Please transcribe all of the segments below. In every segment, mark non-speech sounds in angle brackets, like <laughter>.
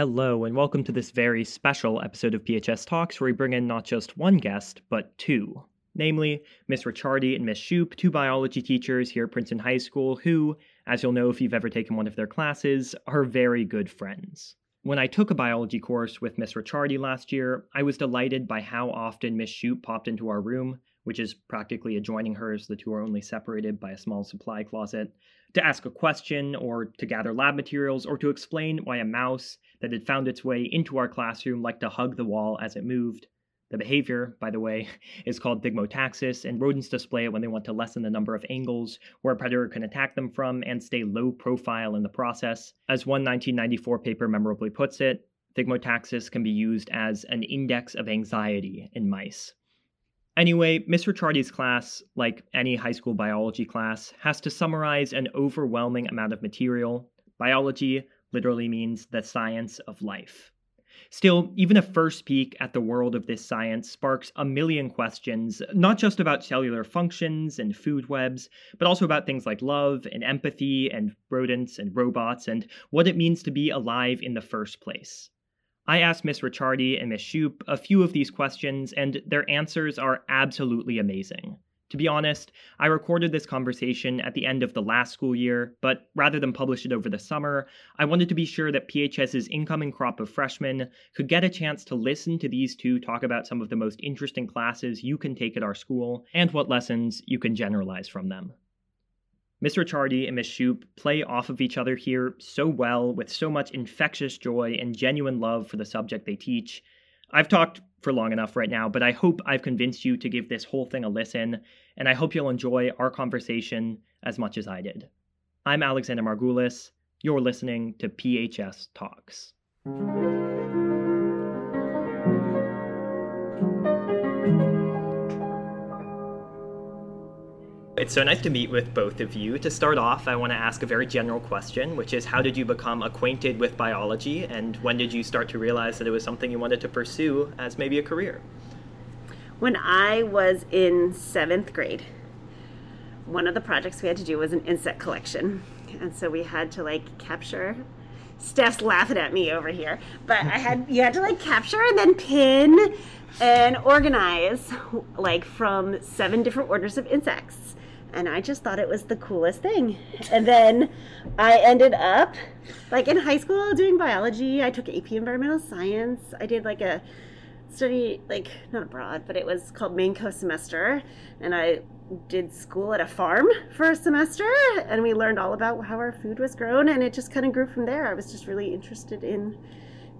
Hello, and welcome to this very special episode of PHS Talks, where we bring in not just one guest, but two. Namely, Miss Ricciardi and Miss Shoop, two biology teachers here at Princeton High School, who, as you'll know if you've ever taken one of their classes, are very good friends. When I took a biology course with Miss Ricciardi last year, I was delighted by how often Miss Shoop popped into our room, which is practically adjoining hers, the two are only separated by a small supply closet, to ask a question or to gather lab materials or to explain why a mouse that had found its way into our classroom liked to hug the wall as it moved. The behavior, by the way, <laughs> is called thigmotaxis, and rodents display it when they want to lessen the number of angles where a predator can attack them from and stay low profile in the process. As one 1994 paper memorably puts it, thigmotaxis can be used as an index of anxiety in mice. Anyway, Miss Ricciardi's class, like any high school biology class, has to summarize an overwhelming amount of material. Biology literally means the science of life. Still, even a first peek at the world of this science sparks a million questions, not just about cellular functions and food webs, but also about things like love and empathy and rodents and robots and what it means to be alive in the first place. I asked Miss Ricciardi and Miss Shoop a few of these questions, and their answers are absolutely amazing. To be honest, I recorded this conversation at the end of the last school year, but rather than publish it over the summer, I wanted to be sure that PHS's incoming crop of freshmen could get a chance to listen to these two talk about some of the most interesting classes you can take at our school and what lessons you can generalize from them. Miss Ricciardi and Miss Shoop play off of each other here so well with so much infectious joy and genuine love for the subject they teach I've talked for long enough right now, but I hope I've convinced you to give this whole thing a listen, and I hope you'll enjoy our conversation as much as I did. I'm Alexander Margulis. You're listening to PHS Talks. It's so nice to meet with both of you. To start off, I want to ask a very general question, which is how did you become acquainted with biology and when did you start to realize that it was something you wanted to pursue as maybe a career? When I was in seventh grade, one of the projects we had to do was an insect collection. And so we had to like capture Steph's laughing at me over here. But I had you had to like capture and then pin and organize like from seven different orders of insects and I just thought it was the coolest thing. And then I ended up like in high school doing biology. I took AP environmental science. I did like a study like not abroad, but it was called Maine Coast semester, and I did school at a farm for a semester and we learned all about how our food was grown and it just kind of grew from there. I was just really interested in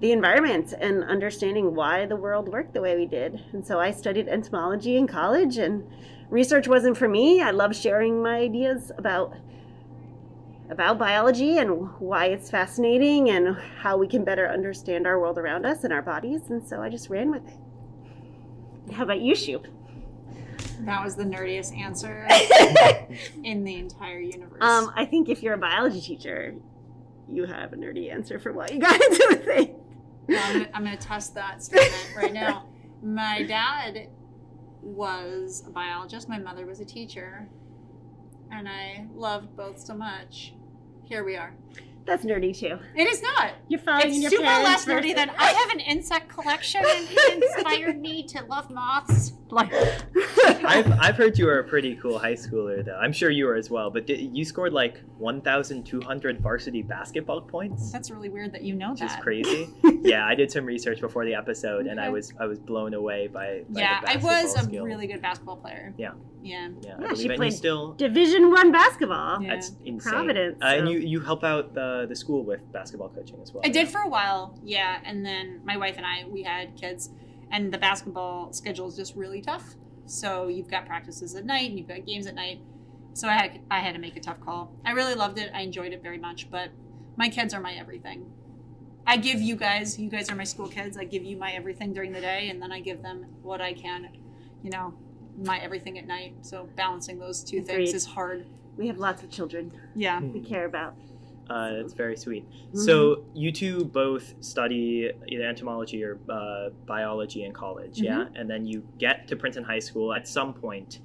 the environment and understanding why the world worked the way we did. And so I studied entomology in college and research wasn't for me. I love sharing my ideas about about biology and why it's fascinating and how we can better understand our world around us and our bodies. And so I just ran with it. How about you, Shoop? That was the nerdiest answer <laughs> in the entire universe. Um, I think if you're a biology teacher, you have a nerdy answer for why you got into the thing. Well, I'm going to test that statement right now. My dad was a biologist, my mother was a teacher, and I loved both so much. Here we are. That's nerdy too. It is not. You're following It's your super less nerdy versus- than I have an insect collection and it inspired me to love moths. Like, <laughs> I've, I've heard you were a pretty cool high schooler, though. I'm sure you were as well, but did, you scored like 1,200 varsity basketball points? that's really weird that you know Which is that. crazy. <laughs> yeah, I did some research before the episode, and I was I was blown away by, by Yeah, the I was a skills. really good basketball player. Yeah. Yeah. yeah. Yeah, she believe played still Division One basketball. Yeah. that's insane. Providence, Uh, and you you help out the Uh, the school with basketball coaching as well. I did for a while, yeah. And then my wife and I, we had kids, and the basketball schedule is just really tough. So you've got practices at night, and you've got games at night. So I had I had to make a tough call. I really loved it. I enjoyed it very much, but my kids are my everything. I give you guys, you guys are my school kids. I give you my everything during the day, and then I give them what I can, you know, my everything at night. So balancing those two things is hard. We have lots of children Yeah. we care about. Uh, that's very sweet. Mm-hmm. So you two both study either entomology or uh, biology in college, yeah, Mm-hmm. and then you get to Princeton High School at some point.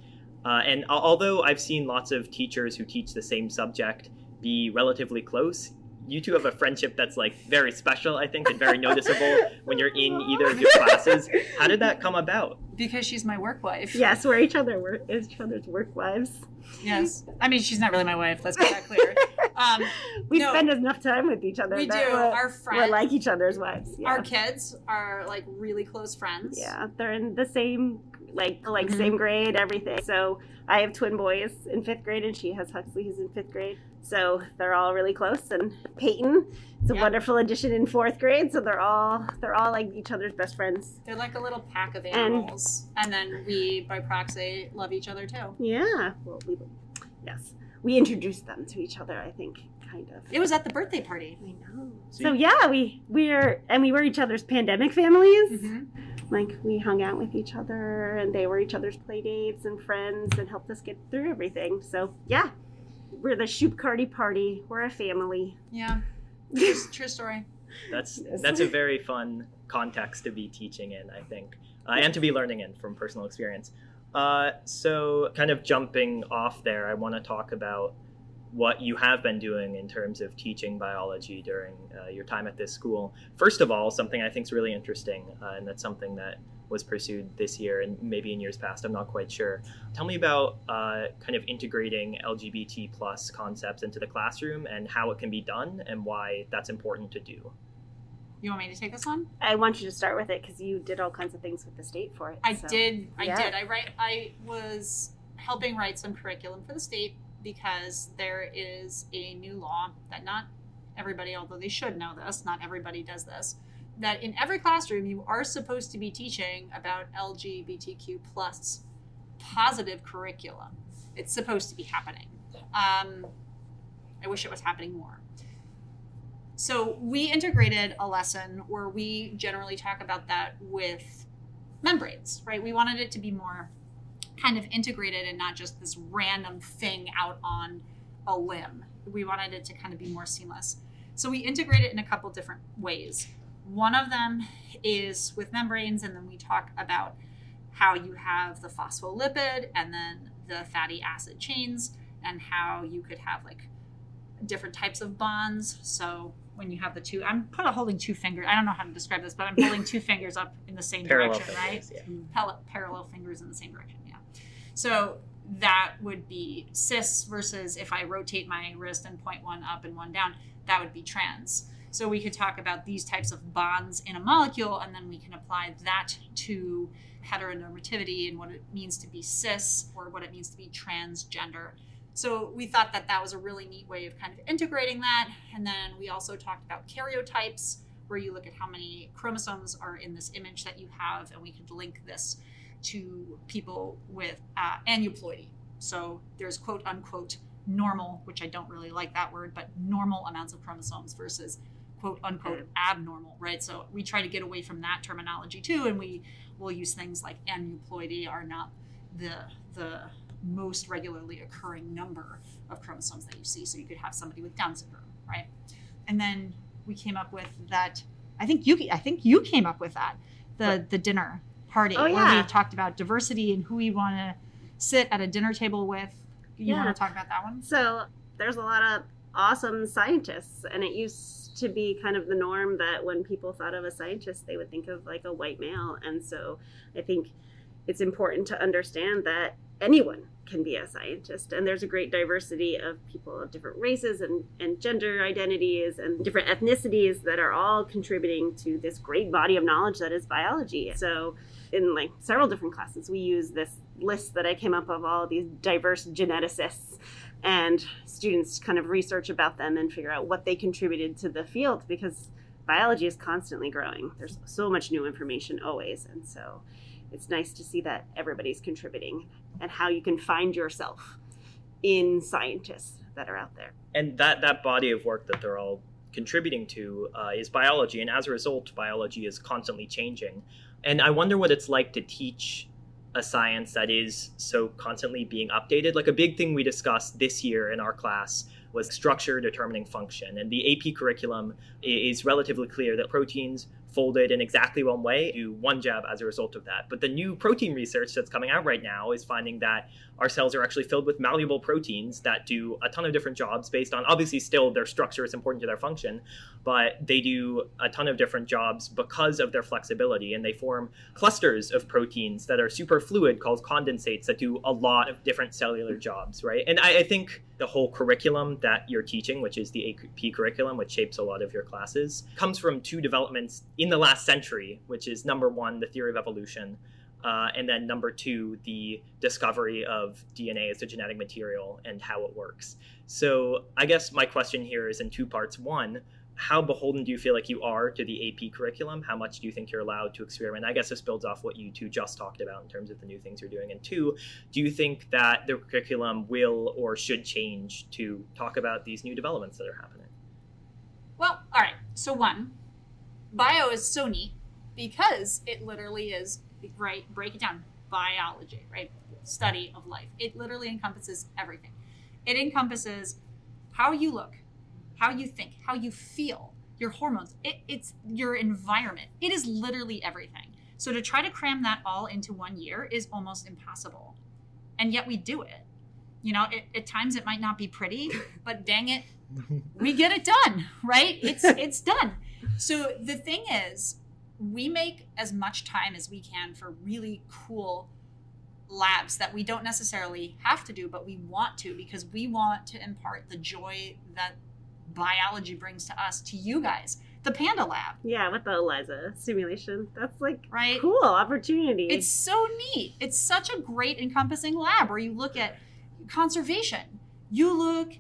Uh, and although I've seen lots of teachers who teach the same subject be relatively close, you two have a friendship that's like very special, I think, and very noticeable <laughs> when you're in either of your classes. How did that come about? Because she's my work wife. Yes, we're each other. We're each other's work wives. Yes. I mean, she's not really my wife. Let's make that clear. <laughs> Um, <laughs> We No. spend enough time with each other. we do. We're, Our we're friends, like each other's wives. Yeah. our kids are like really close friends. yeah, they're in the same like like Mhm. same grade, everything. So I have twin boys in fifth grade, and she has Huxley, who's in fifth grade. So they're all really close. And Peyton it's a Yeah. wonderful addition in fourth grade. So they're all they're all like each other's best friends. They're like a little pack of animals. And, then we, by proxy, love each other too. Yeah. Well, we yes, we introduced them to each other. I think kind of. It was at the birthday party. I know. So So yeah, we we're and we were each other's pandemic families. Mhm. Like we hung out with each other, and they were each other's playdates and friends, and helped us get through everything. So yeah, we're the Shoop Cardi party. We're a family. Yeah. <laughs> True, true story. That's that's a very fun context to be teaching in, I think, uh, and to be learning in from personal experience. Uh, so, kind of jumping off there, I want to talk about what you have been doing in terms of teaching biology during uh, your time at this school. First of all, something I think is really interesting, uh, and that's something that was pursued this year and maybe in years past. I'm not quite sure. Tell me about uh, kind of integrating LGBT plus concepts into the classroom and how it can be done and why that's important to do. You want me to take this one? I want you to start with it because you did all kinds of things with the state for it. I so. did. I yeah. did. I write. I was helping write some curriculum for the state because there is a new law that not everybody, although they should know this, not everybody does this. That in every classroom you are supposed to be teaching about LGBTQ plus positive curriculum. It's supposed to be happening. Um, I wish it was happening more. So we integrated a lesson where we generally talk about that with membranes, right? We wanted it to be more kind of integrated and not just this random thing out on a limb. We wanted it to kind of be more seamless. So we integrate it in a couple different ways. One of them is with membranes, and then we talk about how you have the phospholipid and then the fatty acid chains, and how you could have like different types of bonds. So when you have the two, I'm put holding two fingers. I don't know how to describe this, but I'm holding two <laughs> fingers up in the same Parallel direction, right? yeah. Mm-hmm. Parallel, parallel fingers in the same direction. Yeah. So that would be cis versus if I rotate my wrist and point one up and one down, that would be trans. So we could talk about these types of bonds in a molecule, and then we can apply that to heteronormativity and what it means to be cis or what it means to be transgender. So we thought that that was a really neat way of kind of integrating that. And then we also talked about karyotypes, where you look at how many chromosomes are in this image that you have, and we could link this to people with uh, aneuploidy. So there's quote unquote normal, which I don't really like that word, but normal amounts of chromosomes versus quote unquote abnormal, right? So we try to get away from that terminology too, and we will use things like aneuploidy are not the the most regularly occurring number of chromosomes that you see. So you could have somebody with Down syndrome, right? And then we came up with that. I think you I think you came up with that the the dinner party Oh, where yeah. we talked about diversity and who we want to sit at a dinner table with. You Yeah. want to talk about that one? So there's a lot of awesome scientists, and it used to be kind of the norm that when people thought of a scientist, they would think of like a white male. And so I think it's important to understand that anyone can be a scientist, and there's a great diversity of people of different races and, and gender identities and different ethnicities that are all contributing to this great body of knowledge that is biology. So in like several different classes, we use this list that I came up of all these diverse geneticists and students kind of research about them and figure out what they contributed to the field because biology is constantly growing. There's so much new information always, and so it's nice to see that everybody's contributing and how you can find yourself in scientists that are out there. and that that body of work that they're all contributing to uh, is biology and as a result biology is constantly changing and i wonder what it's like to teach a science that is so constantly being updated like a big thing we discussed this year in our class was structure determining function and the ap curriculum is relatively clear that proteins folded in exactly one way, do one job as a result of that. But the new protein research that's coming out right now is finding that our cells are actually filled with malleable proteins that do a ton of different jobs based on obviously still their structure is important to their function, but they do a ton of different jobs because of their flexibility and they form clusters of proteins that are super fluid called condensates that do a lot of different cellular jobs, right? And I, I think the whole curriculum that you're teaching, which is the AP curriculum, which shapes a lot of your classes, comes from two developments in the last century, which is number one, the theory of evolution, uh, and then number two, the discovery of DNA as a genetic material and how it works. So I guess my question here is in two parts. One, how beholden do you feel like you are to the AP curriculum? How much do you think you're allowed to experiment? I guess this builds off what you two just talked about in terms of the new things you're doing. And two, do you think that the curriculum will or should change to talk about these new developments that are happening? Well, all right. So one, bio is so neat because it literally is right, break it down. Biology, right? Study of life. It literally encompasses everything. It encompasses how you look, how you think, how you feel, your hormones. It, it's your environment. It is literally everything. So to try to cram that all into one year is almost impossible. And yet we do it. You know, it, at times it might not be pretty, <laughs> but dang it, we get it done, right? It's <laughs> it's done. So the thing is, we make as much time as we can for really cool labs that we don't necessarily have to do, but we want to because we want to impart the joy that biology brings to us to you guys. The Panda Lab. Yeah, with the ELISA simulation. That's like right? cool opportunity. It's so neat. It's such a great encompassing lab where you look at conservation, you look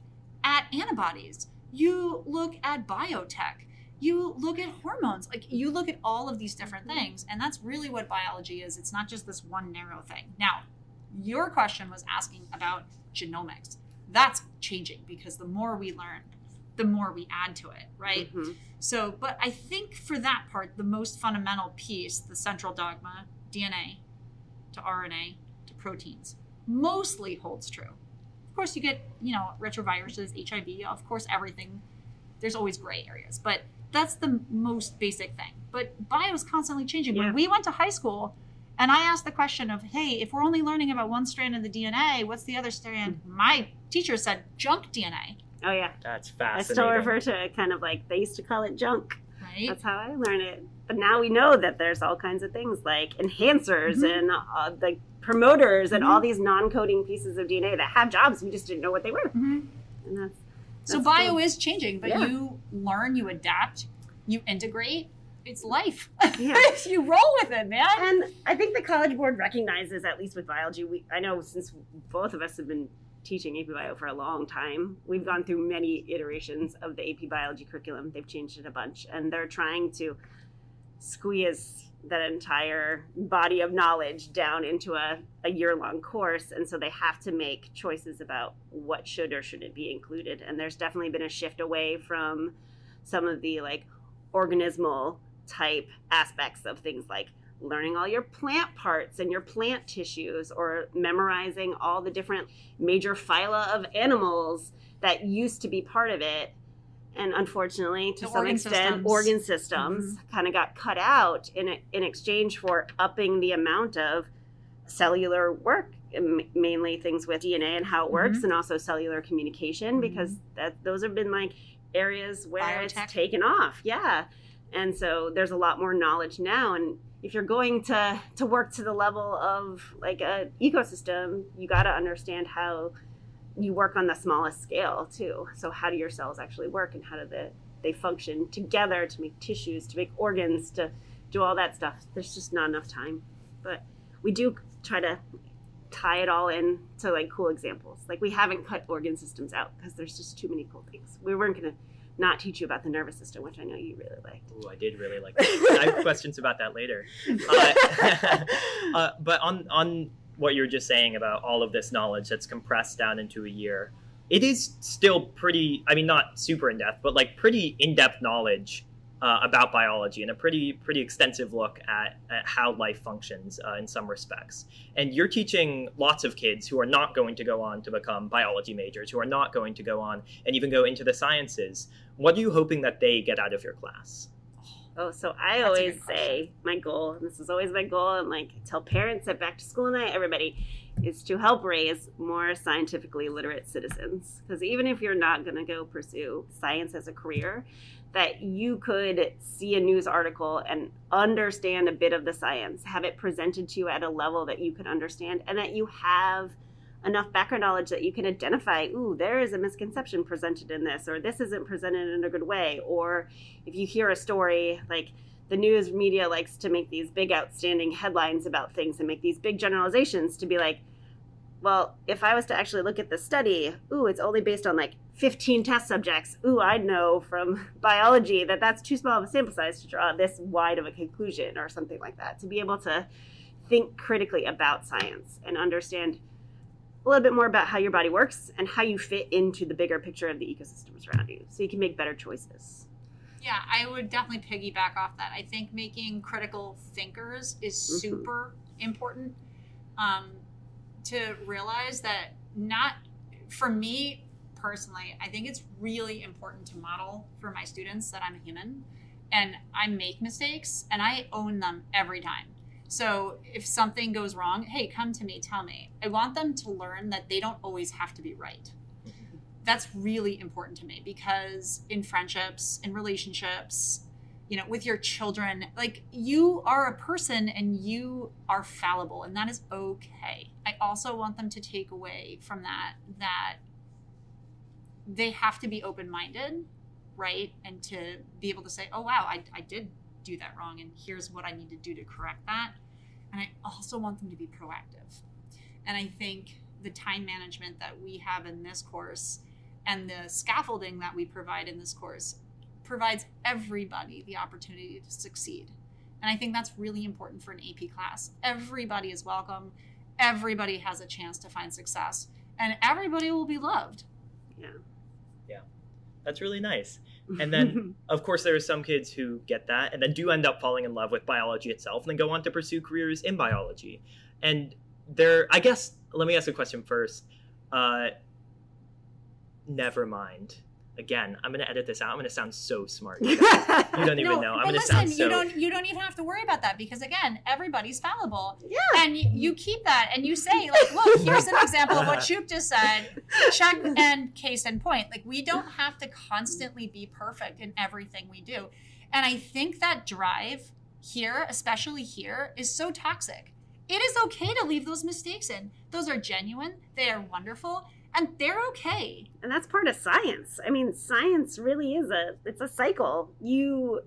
at antibodies, you look at biotech, you look at hormones like you look at all of these different things and that's really what biology is it's not just this one narrow thing now your question was asking about genomics that's changing because the more we learn the more we add to it right? Mhm. so but i think for that part the most fundamental piece the central dogma dna to rna to proteins mostly holds true. Of course you get you know retroviruses hiv of course everything there's always gray areas but that's the most basic thing. But bio is constantly changing. Yeah. when we went to high school and i asked the question of hey if we're only learning about one strand of the dna what's the other strand? My teacher said junk dna Oh yeah. That's fascinating. I still refer to it kind of like they used to call it junk. right That's how I learned it. But now we know that there's all kinds of things like enhancers Mhm. and uh, the promoters and Mhm. all these non-coding pieces of DNA that have jobs. We just didn't know what they were. Mhm. And that's So bio cool. is changing, but Yeah. you learn, you adapt, you integrate. It's life. Yeah. <laughs> you roll with it, man. And I think the College Board recognizes, at least with biology, we I know since both of us have been teaching AP Bio for a long time, we've gone through many iterations of the AP Biology curriculum. They've changed it a bunch, and they're trying to squeeze that entire body of knowledge down into a, a year long course. And so they have to make choices about what should or shouldn't be included. And there's definitely been a shift away from some of the like organismal type aspects of things like learning all your plant parts and your plant tissues or memorizing all the different major phyla of animals that used to be part of it. And unfortunately to The some organ extent systems. organ systems mm-hmm. kind of got cut out in in exchange for upping the amount of cellular work mainly things with DNA and how it works mm-hmm. and also cellular communication mm-hmm. because that those have been like areas where it's taken off. Yeah. And so there's a lot more knowledge now and if you're going to to work to the level of like a ecosystem you got to understand how you work on the smallest scale too. So how do your cells actually work and how do the, they function together to make tissues to make organs to do all that stuff? There's just not enough time. But we do try to tie it all in to like cool examples. Like we haven't cut organ systems out because there's just too many cool things. We weren't to not teach you about the nervous system which i know you really liked Oh, I did really like that. I have questions about that later. Uh, <laughs> uh, but on on what you're just saying about all of this knowledge that's compressed down into a year, it is still pretty. I mean, not super in depth, but like pretty in depth knowledge uh, about biology and a pretty pretty extensive look at, at how life functions uh, in some respects. And you're teaching lots of kids who are not going to go on to become biology majors, who are not going to go on and even go into the sciences. What are you hoping that they get out of your class? Oh, so I That's always say my goal, and this is always my goal, and like tell parents at back to school night, everybody, is to help raise more scientifically literate citizens. Because even if you're not going to go pursue science as a career, that you could see a news article and understand a bit of the science, have it presented to you at a level that you can understand, and that you have enough background knowledge that you can identify, ooh, there is a misconception presented in this, or this isn't presented in a good way. Or if you hear a story, like the news media likes to make these big outstanding headlines about things and make these big generalizations to be like, well, if I was to actually look at the study, ooh, it's only based on like 15 test subjects. Ooh, I'd know from <laughs> biology that that's too small of a sample size to draw this wide of a conclusion or something like that. To be able to think critically about science and understand a little bit more about how your body works and how you fit into the bigger picture of the ecosystems around you so you can make better choices. Yeah, I would definitely piggyback off that. I think making critical thinkers is Mhm. super important. Um, to realize that not for me personally, I think it's really important to model for my students that I'm a human and I make mistakes and I own them every time. So if something goes wrong, hey, come to me, tell me. I want them to learn that they don't always have to be right. That's really important to me because in friendships, in relationships, you know, with your children, like you are a person and you are fallible and that is okay. I also want them to take away from that that they have to be open-minded, right? And to be able to say, "Oh wow, I I did do that wrong and here's what I need to do to correct that." And I also want them to be proactive. And I think the time management that we have in this course and the scaffolding that we provide in this course provides everybody the opportunity to succeed. And I think that's really important for an AP class. Everybody is welcome, everybody has a chance to find success, and everybody will be loved. Yeah. Yeah. That's really nice. <laughs> And then, of course, there are some kids who get that and then do end up falling in love with biology itself and then go on to pursue careers in biology. And there, I guess, let me ask a question first. Uh, never mind. Again, I'm going to edit this out. I'm going to sound so smart. <laughs> You <laughs> don't even know. I'm but going to listen, sound so. you don't you don't even have to worry about that because again, everybody's fallible. yeah. And you, you keep that and you say, like, look, here's an example of what <laughs> Shoop just said. Check and case in point. Like we don't have to constantly be perfect in everything we do. And I think that drive here, especially here, is so toxic. It is okay to leave those mistakes in. Those are genuine, they are wonderful, and they're okay. and that's part of science. I mean science really is a it's a cycle. You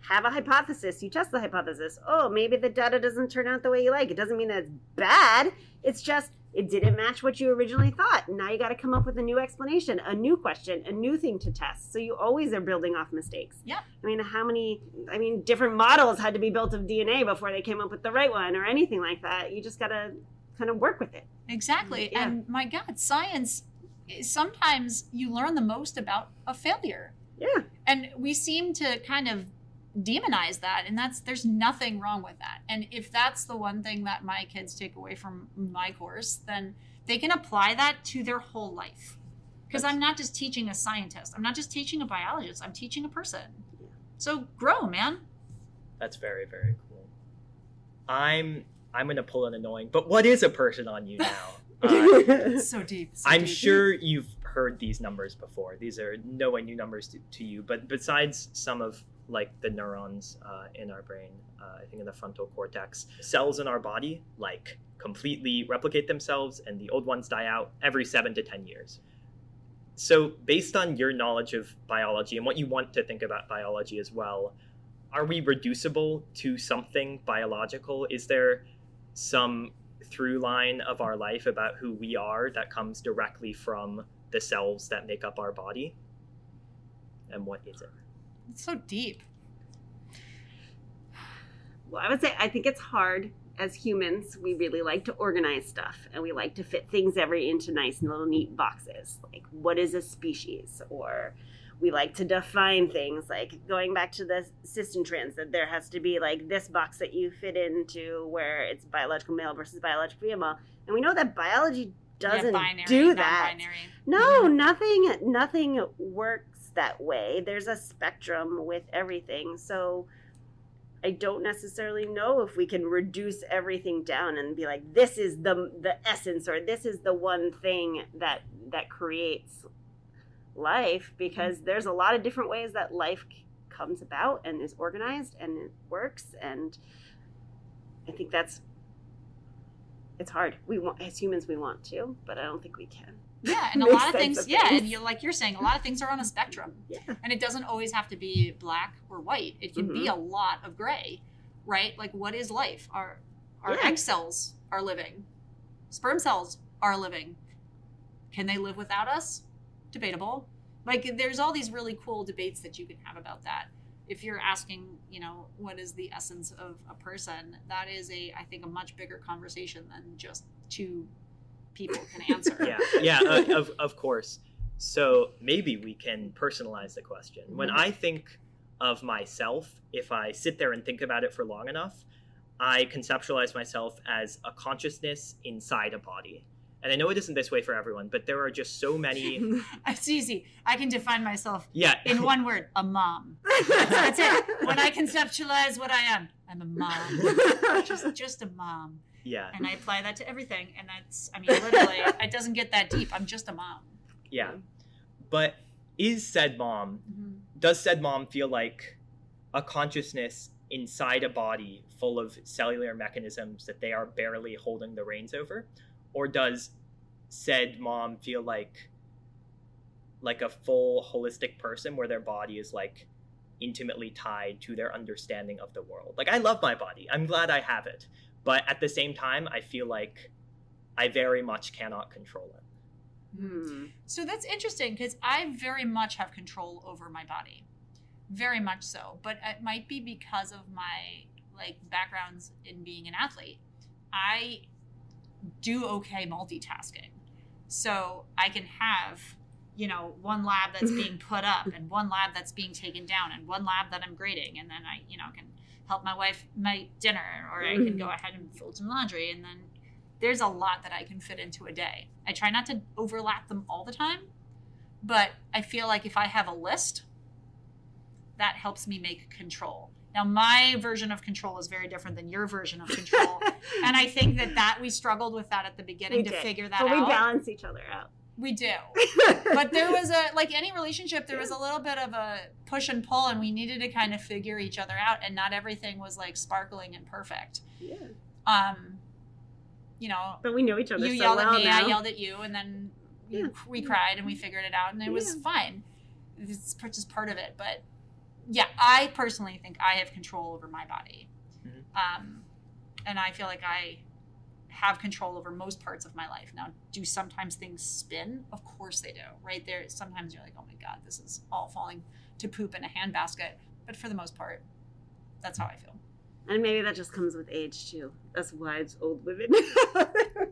have a hypothesis you test the hypothesis. Oh maybe the data doesn't turn out the way you like. It doesn't mean that it's bad. It's just it didn't match what you originally thought. Now you got to come up with a new explanation a new question a new thing to test. So you always are building off mistakes. Yeah. i mean how many i mean different models had to be built of dna before they came up with the right one or anything like that. You just got to kind of work with it Exactly. Yeah. And my God, science, sometimes you learn the most about a failure. yeah and we seem to kind of demonize that and that's there's nothing wrong with that and if that's the one thing that my kids take away from my course then they can apply that to their whole life because i'm not just teaching a scientist i'm not just teaching a biologist i'm teaching a person so grow man That's very, very cool. I'm I'm going to pull an annoying, but what is a person on you now? <laughs> Uh, so deep so I'm deep. sure you've heard these numbers before. These are no way new numbers to, to you, but besides some of like the neurons uh, in our brain, uh, I think in the frontal cortex, cells in our body like completely replicate themselves, and the old ones die out every seven to ten years. So, based on your knowledge of biology and what you want to think about biology as well, are we reducible to something biological? Is there some through line of our life about who we are that comes directly from the cells that make up our body? And what is it? it's so deep Well, I would say I think it's hard as humans. We really like to organize stuff and we like to fit things every into nice little neat boxes. Like, what is a species? Or we like to define things like going back to the system trends that there has to be like this box that you fit into where it's biological male versus biological female. And we know that biology doesn't Yeah, binary, do that. No, mm-hmm. nothing nothing works that way. There's a spectrum with everything. So I don't necessarily know if we can reduce everything down and be like this is the the essence or this is the one thing that that creates life because there's a lot of different ways that life comes about and is organized and it works and I think that's it's hard. We want as humans we want to, but I don't think we can. Yeah, <laughs> and a lot of things, of yeah, things. and you like you're saying, a lot of things are on a spectrum. <laughs> Yeah. And it doesn't always have to be black or white. It can be a Mm-hmm. lot of gray, right? Like what is life? Our our Yeah. egg cells are living. Sperm cells are living. Can they live without us? Debatable. Like there's all these really cool debates that you can have about that. If you're asking, you know, what is the essence of a person, that is a I think a much bigger conversation than just two people can <laughs> answer. yeah, yeah, uh, of, of course. So maybe we can personalize the question. When I think of myself, if I sit there and think about it for long enough, I conceptualize myself as a consciousness inside a body. And I know it isn't this way for everyone, but there are just so many. <laughs> It's easy. I can define myself Yeah. in one word: a mom. That's it. When I conceptualize what I am, I'm a mom. Just, just a mom, Yeah. and I apply that to everything. And that's, I mean, literally, <laughs> it doesn't get that deep. I'm just a mom. Yeah. But is said mom, mm-hmm. does said mom feel like a consciousness inside a body full of cellular mechanisms that they are barely holding the reins over? Or does said mom feel like like a full holistic person where their body is like intimately tied to their understanding of the world? Like I love my body. I'm glad I have it. But at the same time, I feel like I very much cannot control it. Hmm. So that's interesting because I very much have control over my body, very much so. But it might be because of my like backgrounds in being an athlete. I do okay multitasking, so I can have you know one lab that's being <laughs> put up and one lab that's being taken down and one lab that I'm grading, and then I you know can help my wife make dinner or I can go mm-hmm. ahead and fold some laundry and then there's a lot that I can fit into a day. I try not to overlap them all the time, but I feel like if I have a list, that helps me make control. Now, my version of control is very different than your version of control. <laughs> and I think that that we struggled with that at the beginning We to did. figure that out. but we out. balance each other out. we do. <laughs> But there was a, like any relationship, there was a little bit of a push and pull, and we needed to kind of figure each other out, and not everything was like sparkling and perfect. yeah. Um, you know, But we know each other you so yelled well at me, now. I yelled at you, and then we, Yeah. we cried and we figured it out, and it was fine. It's just part of it. But yeah, I personally think I have control over my body, Mhm. um, and I feel like I have control over most parts of my life. Now, do sometimes things spin? Of course they do. Right there, sometimes you're like, oh my god, this is all falling to poop in a handbasket. But for the most part, that's how I feel. And maybe that just comes with age too. Us wives, old women.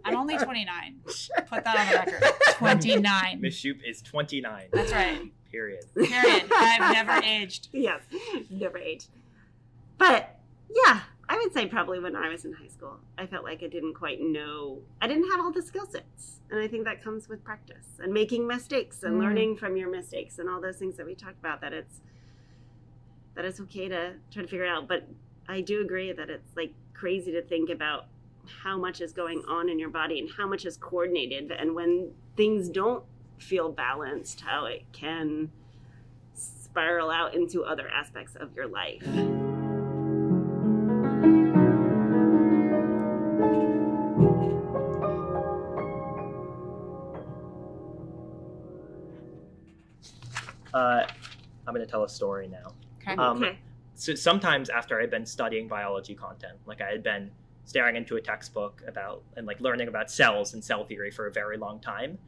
I'm only 29. <laughs> Put that on the record. <laughs> 29. Miss Shoop is 29. That's right. Period. <laughs> Period. I've never <laughs> aged. yes, never aged. But yeah, I would say probably when I was in high school, I felt like I didn't quite know. I didn't have all the skill sets, and I think that comes with practice and making mistakes and Mm. learning from your mistakes and all those things that we talked about. That it's that it's okay to try to figure it out. But I do agree that it's like crazy to think about how much is going on in your body and how much is coordinated, and when things don't feel balanced, how it can spiral out into other aspects of your life. Uh, I'm going to tell a story now. Okay. Um, okay. so sometimes after I'd been studying biology content, like I had been staring into a textbook about and like learning about cells and cell theory for a very long time,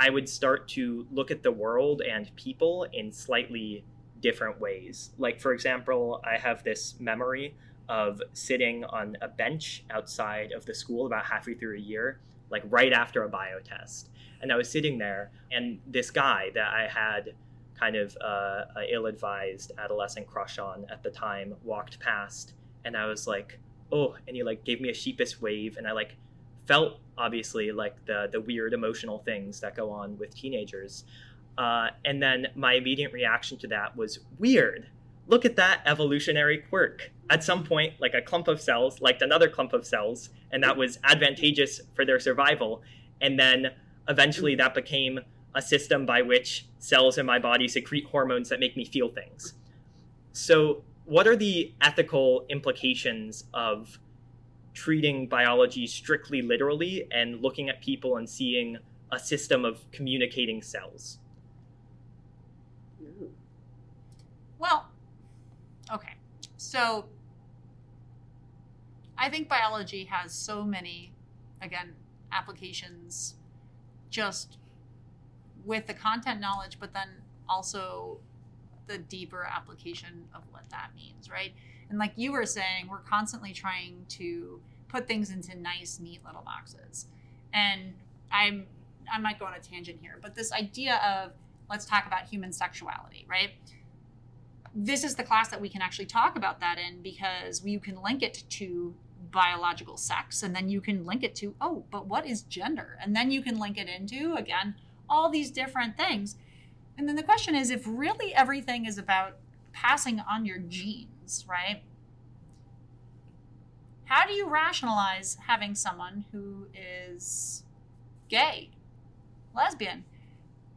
I would start to look at the world and people in slightly different ways. Like for example, I have this memory of sitting on a bench outside of the school about halfway through a year, like right after a bio test. And I was sitting there, and this guy that I had kind of uh, a ill-advised adolescent crush on at the time walked past and i was like oh and he like gave me a sheepish wave and i like felt obviously like the the weird emotional things that go on with teenagers Uh, and then my immediate reaction to that was weird. Look at that evolutionary quirk. At some point, like a clump of cells liked another clump of cells, and that was advantageous for their survival. And then eventually that became a system by which cells in my body secrete hormones that make me feel things. So, what are the ethical implications of treating biology strictly literally and looking at people and seeing a system of communicating cells? Well, okay. So I think biology has so many, again, applications just with the content knowledge, but then also the deeper application of what that means, right? And like you were saying, we're constantly trying to put things into nice, neat little boxes. And I'm I might go on a tangent here, but this idea of let's talk about human sexuality, right? This is the class that we can actually talk about that in because you can link it to biological sex and then you can link it to oh, but what is gender? And then you can link it into again all these different things. And then the question is if really everything is about passing on your right? How do you rationalize having someone who is gay, lesbian?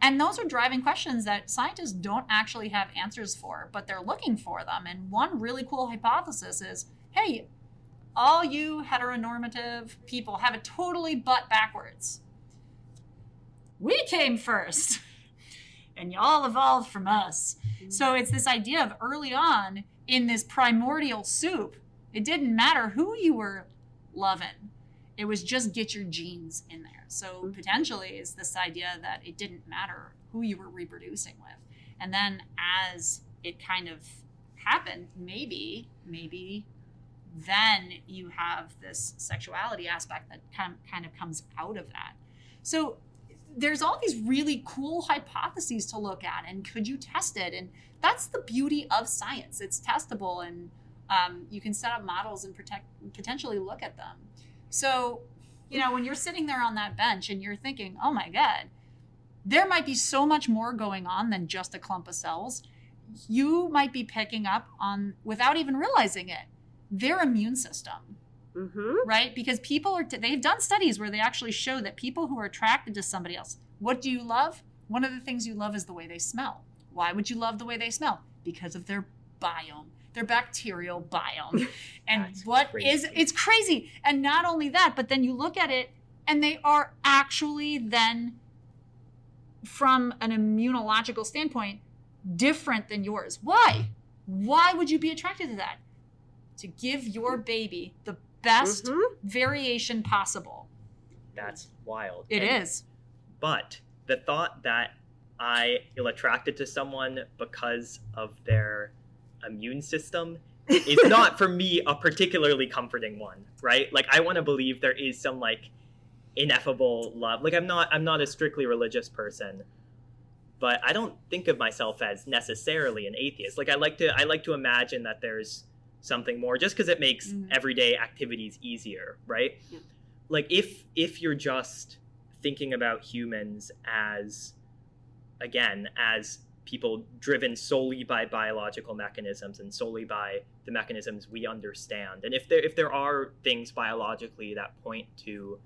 And those are driving questions that scientists don't actually have answers for, but they're looking for them. And one really cool hypothesis is hey, all you heteronormative people have it totally butt backwards. We came first, <laughs> and y'all evolved from us. So it's this idea of early on in this primordial soup, it didn't matter who you were loving, it was just get your genes in there. So potentially is this idea that it didn't matter who you were reproducing with. And then as it kind of happened, maybe, maybe then you have this sexuality aspect that kind of comes out of that. So there's all these really cool hypotheses to look at, and could you test it? And that's the beauty of science. It's testable, and um, you can set up models and protect, potentially look at them. So, you know, when you're sitting there on that bench and you're thinking, oh my God, there might be so much more going on than just a clump of cells. You might be picking up on, without even realizing it, their immune system Mm-hmm. right? Because people are, they've done studies where they actually show that people who are attracted to somebody else, what do you love? One of the things you love is the way they smell. Why would you love the way they smell? Because of their biome, their bacterial biome. <laughs> And what is crazy. it's crazy. And not only that, but then you look at it and they are actually then, from an immunological standpoint, different than yours. Why? Why would you be attracted to that? To give your baby the best Mhm. variation possible. That's wild. It And- is. But the thought that I feel attracted to someone because of their immune system is <laughs> not for me a particularly comforting one, right? Like I want to believe there is some like ineffable love. Like I'm not I'm not a strictly religious person, but I don't think of myself as necessarily an atheist. Like I like to I like to imagine that there's something more just because it makes Mhm. everyday activities easier, right? Yeah. Like if if you're just thinking about humans as again as people driven solely by biological mechanisms and solely by the mechanisms we understand. And if there if there are things biologically that point to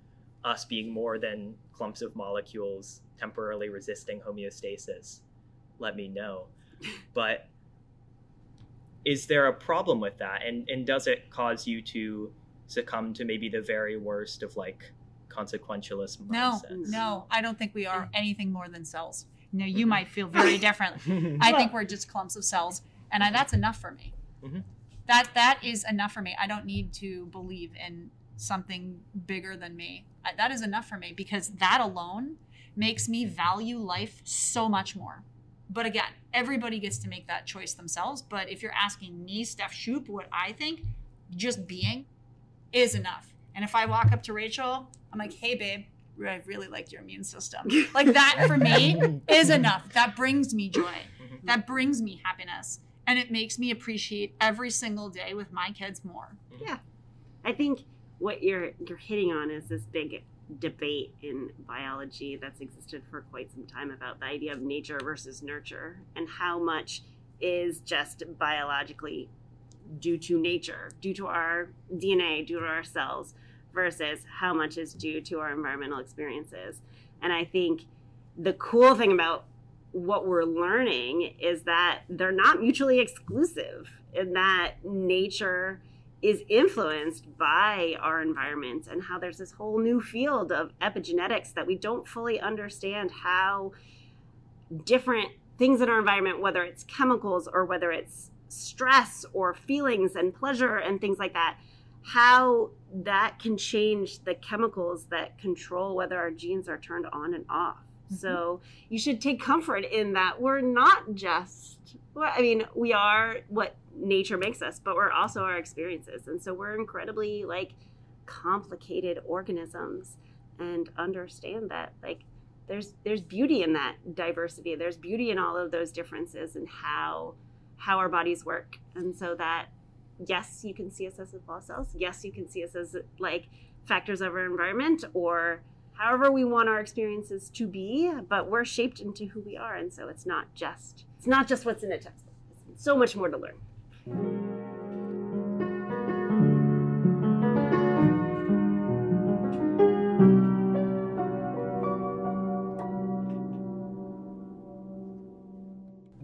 us being more than clumps of molecules temporarily resisting homeostasis let me know. <laughs> But is there a problem with that? And and does it cause you to succumb to maybe the very worst of like consequentialist No, mindsets? no, I don't think we are mm. anything more than cells. No, you Mhm. might feel very different. <laughs> I think we're just clumps of cells, and I, that's enough for me. Mhm. That that is enough for me. I don't need to believe in something bigger than me. I, that is enough for me because that alone makes me value life so much more. But again, everybody gets to make that choice themselves. But if you're asking me, Steph Shoop, what I think, just being is enough. And if I walk up to Rachel, I'm like, hey, babe, I really liked your immune system. <laughs> Like that for me <laughs> is enough. That brings me joy. Mhm. That brings me happiness. And it makes me appreciate every single day with my kids more. Yeah. I think what you're you're hitting on is this big debate in biology that's existed for quite some time about the idea of nature versus nurture and how much is just biologically due to nature, due to our DNA, due to our cells, versus how much is due to our environmental experiences. And I think the cool thing about what we're learning is that they're not mutually exclusive, in that nature is influenced by our environment and how there's this whole new field of epigenetics that we don't fully understand how different things in our environment, whether it's chemicals or whether it's stress or feelings and pleasure and things like that, how that can change the chemicals that control whether our genes are turned on and off. Mm-hmm. So you should take comfort in that we're not just, well, I mean, we are what nature makes us, but we're also our experiences. And so we're incredibly like complicated organisms and understand that like there's there's beauty in that diversity. There's beauty in all of those differences and how how our bodies work. And so that yes, you can see us as lost cells. Yes, you can see us as like factors of our environment or however we want our experiences to be, but we're shaped into who we are. And so it's not just it's not just what's in a textbook. So much more to learn.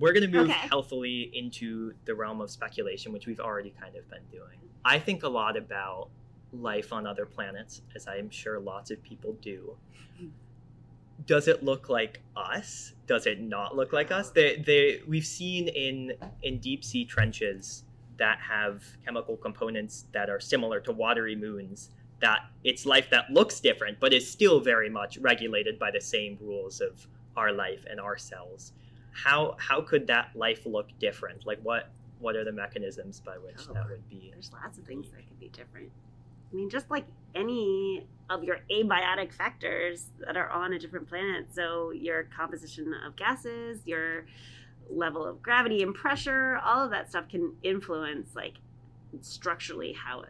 We're going to move Okay. healthily into the realm of speculation, which we've already kind of been doing. I think a lot about life on other planets, as I'm sure lots of people do. Does it look like us? Does it not look like us? They, they, we've seen in in deep sea trenches that have chemical components that are similar to watery moons. That it's life that looks different, but is still very much regulated by the same rules of our life and our cells how how could that life look different like what what are the mechanisms by which Oh. that would be There's lots of things that could be different. I mean, just like any of your abiotic factors that are on a different planet. So, your composition of gases, your level of gravity and pressure, all of that stuff can influence, like, structurally how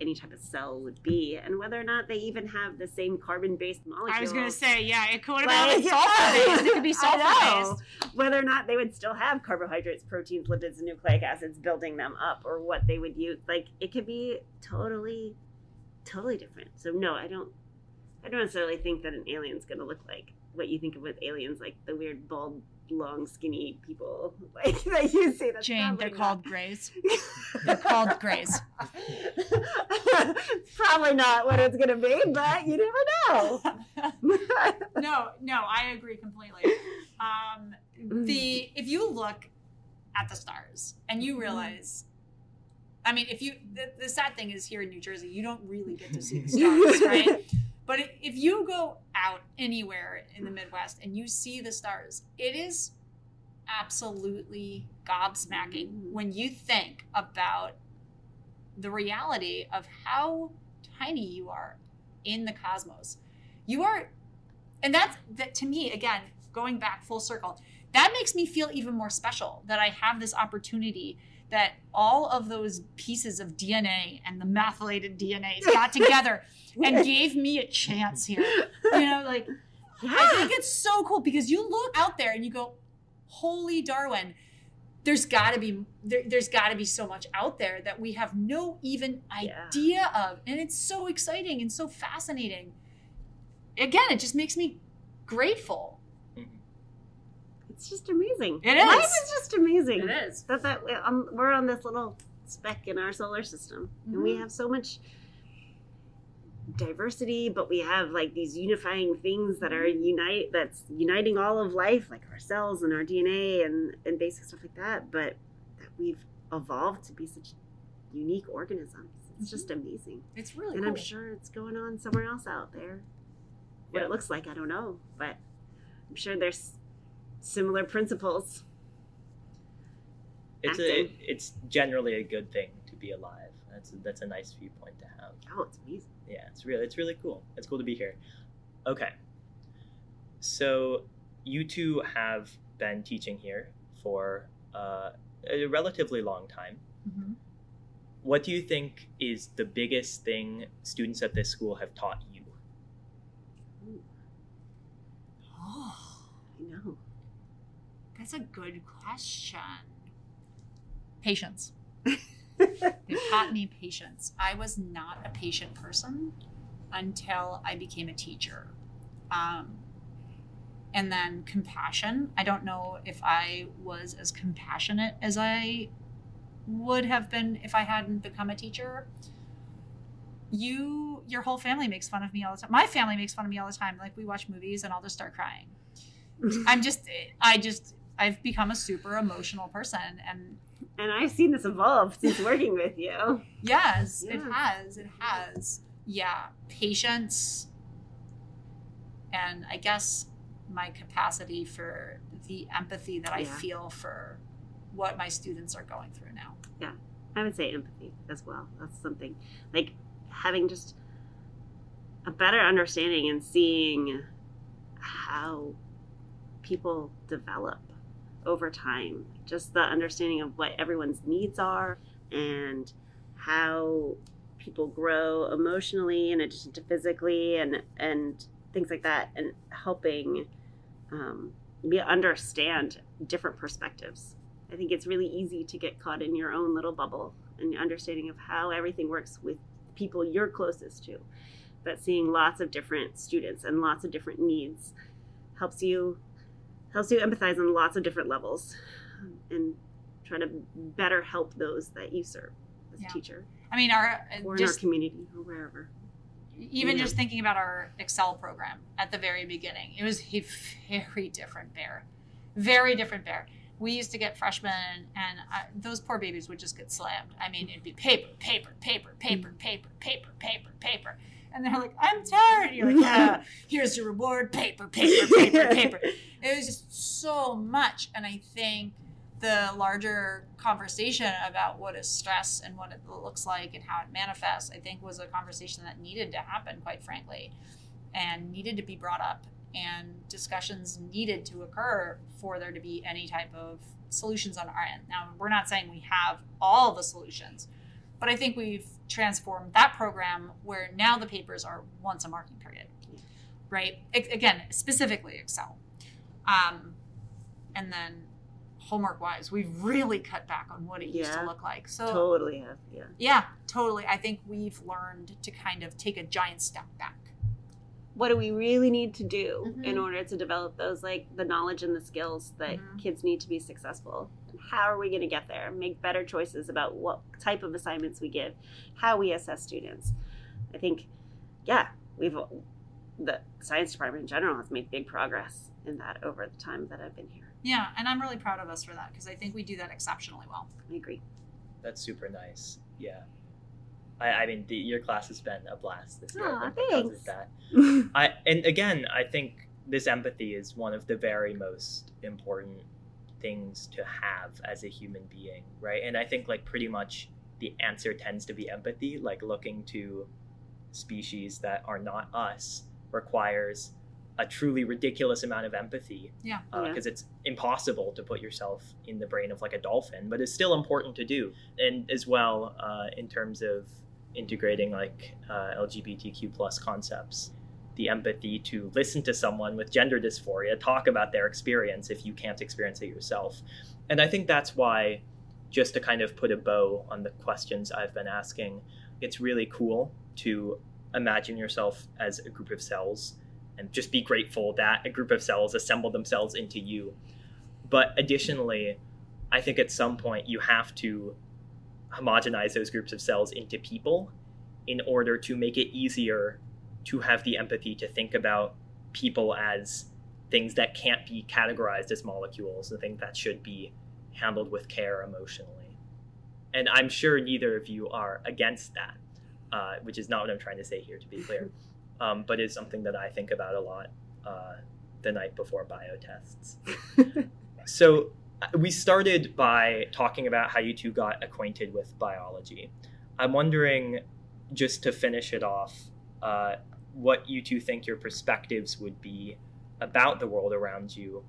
any type of cell would be, and whether or not they even have the same carbon based molecules. I was gonna say, yeah, it could have Like, been sulfur based. <laughs> It could be sulfur based. whether or not they would still have carbohydrates, proteins, lipids, and nucleic acids building them up, or what they would use. Like it could be totally, totally different. So no, I don't. I don't necessarily think that an alien's going to look like what you think of with aliens, like the weird, bald, long, skinny people <laughs> like that you say. That's Jayne, they're probably called grays. They're called grays. <laughs> probably not what it's going to be, but you never know. <laughs> no, no, I agree completely. Um, the if you look at the stars and you realize, I mean, if you the, the sad thing is here in New Jersey, you don't really get to see the stars, right? But if you go out anywhere in the Midwest and you see the stars, it is absolutely gobsmacking mm-hmm. when you think about the reality of how tiny you are in the cosmos. You are, and that's that to me again, going back full circle, that makes me feel even more special that I have this opportunity that all of those pieces of DNA and the methylated DNA got together <laughs> and gave me a chance here. You know, like I think it's so cool because you look out there and you go, "Holy Darwin!" There's got to be there, there's got to be so much out there that we have no even Yeah. idea of, and it's so exciting and so fascinating. Again, it just makes me grateful. It's just amazing. It Life is. is just amazing. It is. That that we- um, we're on this little speck in our solar system, and we Mhm. have so much diversity, but we have like these unifying things that are unite that's uniting all of life, like our cells and our DNA and and basic stuff like that. But that we've evolved to be such unique organisms. It's just amazing, It's really and cool. I'm sure it's going on somewhere else out there. What Yeah. it looks like, I don't know, but I'm sure there's similar principles. It's a, it's generally a good thing to be alive. That's a, that's a nice viewpoint to have. Oh, it's amazing. Yeah, it's really it's really cool. It's cool to be here. Okay. So you two have been teaching here for uh, a relatively long time. Mm-hmm. What do you think is the biggest thing students at this school have taught you? Ooh. Oh, I know. That's a good question. Patience. <laughs> They taught me patience. I was not a patient person until I became a teacher. Um, and then compassion. I don't know if I was as compassionate as I would have been if I hadn't become a teacher. You, your whole family makes fun of me all the time. My family makes fun of me all the time. Like we watch movies and I'll just start crying. <laughs> I'm just, I just, I've become a super emotional person, and and I've seen this evolve since working with you. Yes, it has. It has. Yeah, patience, and I guess my capacity for the empathy that I Yeah. feel for what my students are going through now. Yeah. I would say empathy as well. That's something like having just a better understanding and seeing how people develop over time. Just the understanding of what everyone's needs are and how people grow emotionally in addition to physically and and things like that and helping um, me understand different perspectives I think it's really easy to get caught in your own little bubble and understanding of how everything works with people you're closest to. But seeing lots of different students and lots of different needs helps you helps you empathize on lots of different levels um, and try to better help those that you serve as yeah. a teacher. I mean, our uh, or just, in our community or wherever. Even yeah. just thinking about our Excel program at the very beginning, it was a very different bear, very different bear. We used to get freshmen, and I, those poor babies would just get slammed. I mean, it'd be paper, paper, paper, paper, paper, paper, paper. paper and they're like, "I'm tired." You're like, "Yeah, uh, <laughs> here's your reward: paper, paper, paper, <laughs> paper." It was just so much, and I think the larger conversation about what is stress and what it looks like and how it manifests, I think was a conversation that needed to happen, quite frankly, and needed to be brought up. And discussions needed to occur for there to be any type of solutions on our end. Now, we're not saying we have all the solutions, but I think we've transformed that program where now the papers are once a marking period, right? A- again, specifically Excel. Um, and then homework wise, we've really cut back on what it used to look like. So Totally have, yeah. yeah, totally. I think we've learned to kind of take a giant step back. what do we really need to do Mhm. in order to develop those like the knowledge and the skills that Mhm. kids need to be successful and how are we going to get there make better choices about what type of assignments we give how we assess students i think yeah we've the science department in general has made big progress in that over the time that i've been here Yeah, and I'm really proud of us for that because I think we do that exceptionally well. i agree That's super nice. Yeah. I, I mean, the, your class has been a blast this year. I Aw, think, because of thanks. that. <laughs> I and again, I think this empathy is one of the very most important things to have as a human being, right? And I think like pretty much the answer tends to be empathy, like looking to species that are not us requires a truly ridiculous amount of empathy Yeah. Yeah. because it's impossible to put yourself in the brain of like a dolphin, but it's still important to do. And as well, uh, in terms of integrating like uh, LGBTQ plus concepts, the empathy to listen to someone with gender dysphoria talk about their experience if you can't experience it yourself. And I think that's why, just to kind of put a bow on the questions I've been asking, it's really cool to imagine yourself as a group of cells and just be grateful that a group of cells assembled themselves into you. But additionally, I think at some point you have to homogenize those groups of cells into people in order to make it easier to have the empathy to think about people as things that can't be categorized as molecules, the things that should be handled with care emotionally. And I'm sure neither of you are against that, uh, which is not what I'm trying to say here, to be clear <laughs> um, but it's something that I think about a lot uh, the night before bio tests. <laughs> so uh, we started by talking about how you two got acquainted with biology. I'm wondering, just to finish it off, uh, what you two think your perspectives would be about the world around you,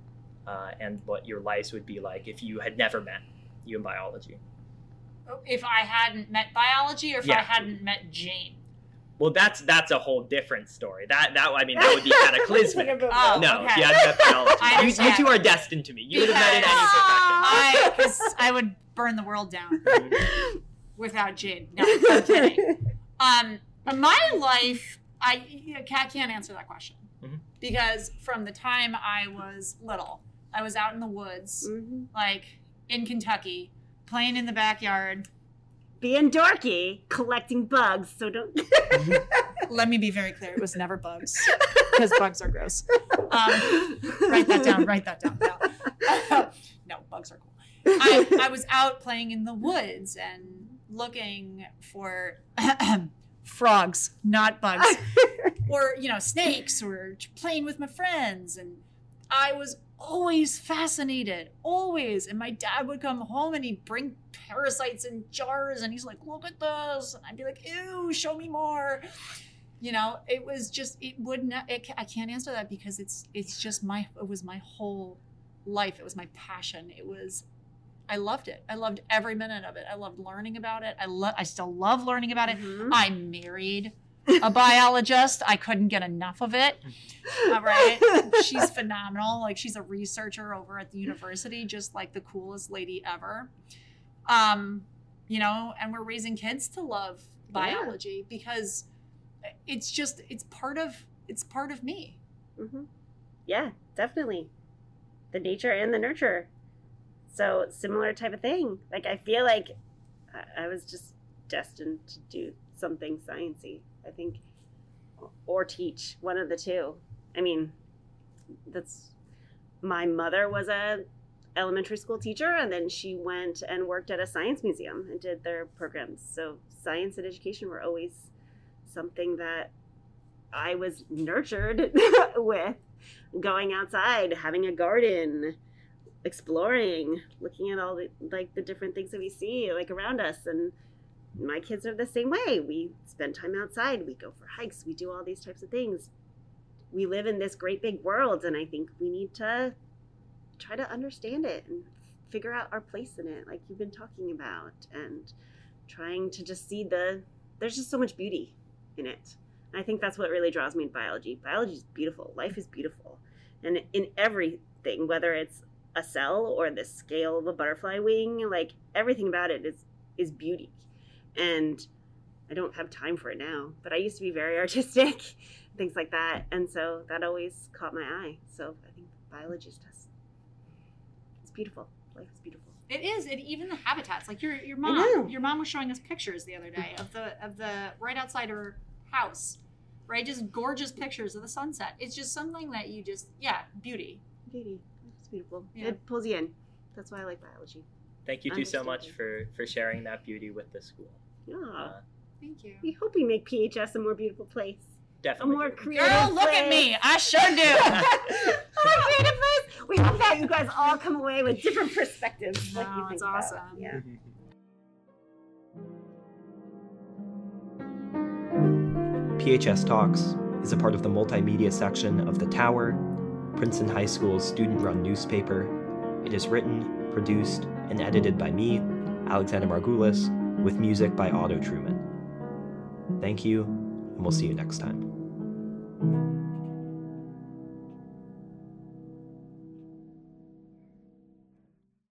uh, and what your lives would be like if you had never met you in biology. If I hadn't met biology or if I hadn't met Jayne. Well, that's that's a whole different story. That that I mean that would be <laughs> cataclysmic. Oh, no, okay. if you biology, <laughs> you, you two are destined to me. You would have met in any I, I would burn the world down <laughs> without Jayne. No, I'm kidding. Um, my life, I I can't answer that question Mhm. because from the time I was little, I was out in the woods, Mhm. like in Kentucky, playing in the backyard. Being dorky, collecting bugs, so don't. <laughs> Let me be very clear: it was never bugs <laughs> because bugs are gross. Um, write that down. Write that down. No, <laughs> no bugs are cool. I, I was out playing in the woods and looking for <clears throat> frogs, not bugs, <laughs> or you know snakes, or playing with my friends, and I was always fascinated, always. And my dad would come home and he'd bring parasites in jars, and he's like, "Look at this," and I'd be like, "Ew, show me more." You know, it was just it would not. It, I can't answer that because it's it's just my it was my whole life. It was my passion. It was I loved it. I loved every minute of it. I loved learning about it. I love I still love learning about it. Mhm. I married a biologist. I couldn't get enough of it. <laughs> All right. She's phenomenal. Like she's a researcher over at the university, just like the coolest lady ever. Um, you know, and we're raising kids to love biology because it's just it's part of it's part of me. Mhm. Yeah, definitely. The nature and the nurture. So similar type of thing. Like I feel like I- was just destined to do something sciency. I think, or teach one of the two. I mean, that's my mother was a elementary school teacher, and then she went and worked at a science museum and did their programs. So science and education were always something that I was nurtured <laughs> with going outside, having a garden, exploring, looking at all the like the different things that we see like around us and my kids are the same way. We spend time outside, we go for hikes, we do all these types of things. We live in this great big world and I think we need to try to understand it and figure out our place in it like you've been talking about and trying to just see the there's just so much beauty in it. I think that's what really draws me to biology. Biology is beautiful. Life is beautiful. And in everything, whether it's a cell or the scale of a butterfly wing, like everything about it is is beauty. And I don't have time for it now, but I used to be very <laughs> artistic, things like that. And so that always caught my eye. So I think biology is just it's beautiful. Life is beautiful. It is, and even the habitats. Like your your mom, your mom was showing us pictures the other day of the of the right outside her house, right? Just gorgeous pictures of the sunset. It's just something that you just yeah, beauty. Beauty. It's beautiful. Yeah. It pulls you in. That's why I like biology. Thank you two so much for for sharing that beauty with the school. Yeah. Uh, Thank you. we hope we make PHS a more beautiful place. Definitely. A definitely. more do. creative Girl, look at me. I sure do. <laughs> <laughs> a more creative place. We hope that you guys all come away with different perspectives. what you No, think it's about. awesome. Yeah. PHS Talks is a part of the multimedia section of The Tower, Princeton High School's student run newspaper. It is written, produced, and edited by me, Alexander Margulis, with music by Otto Truman. Thank you, and we'll see you next time.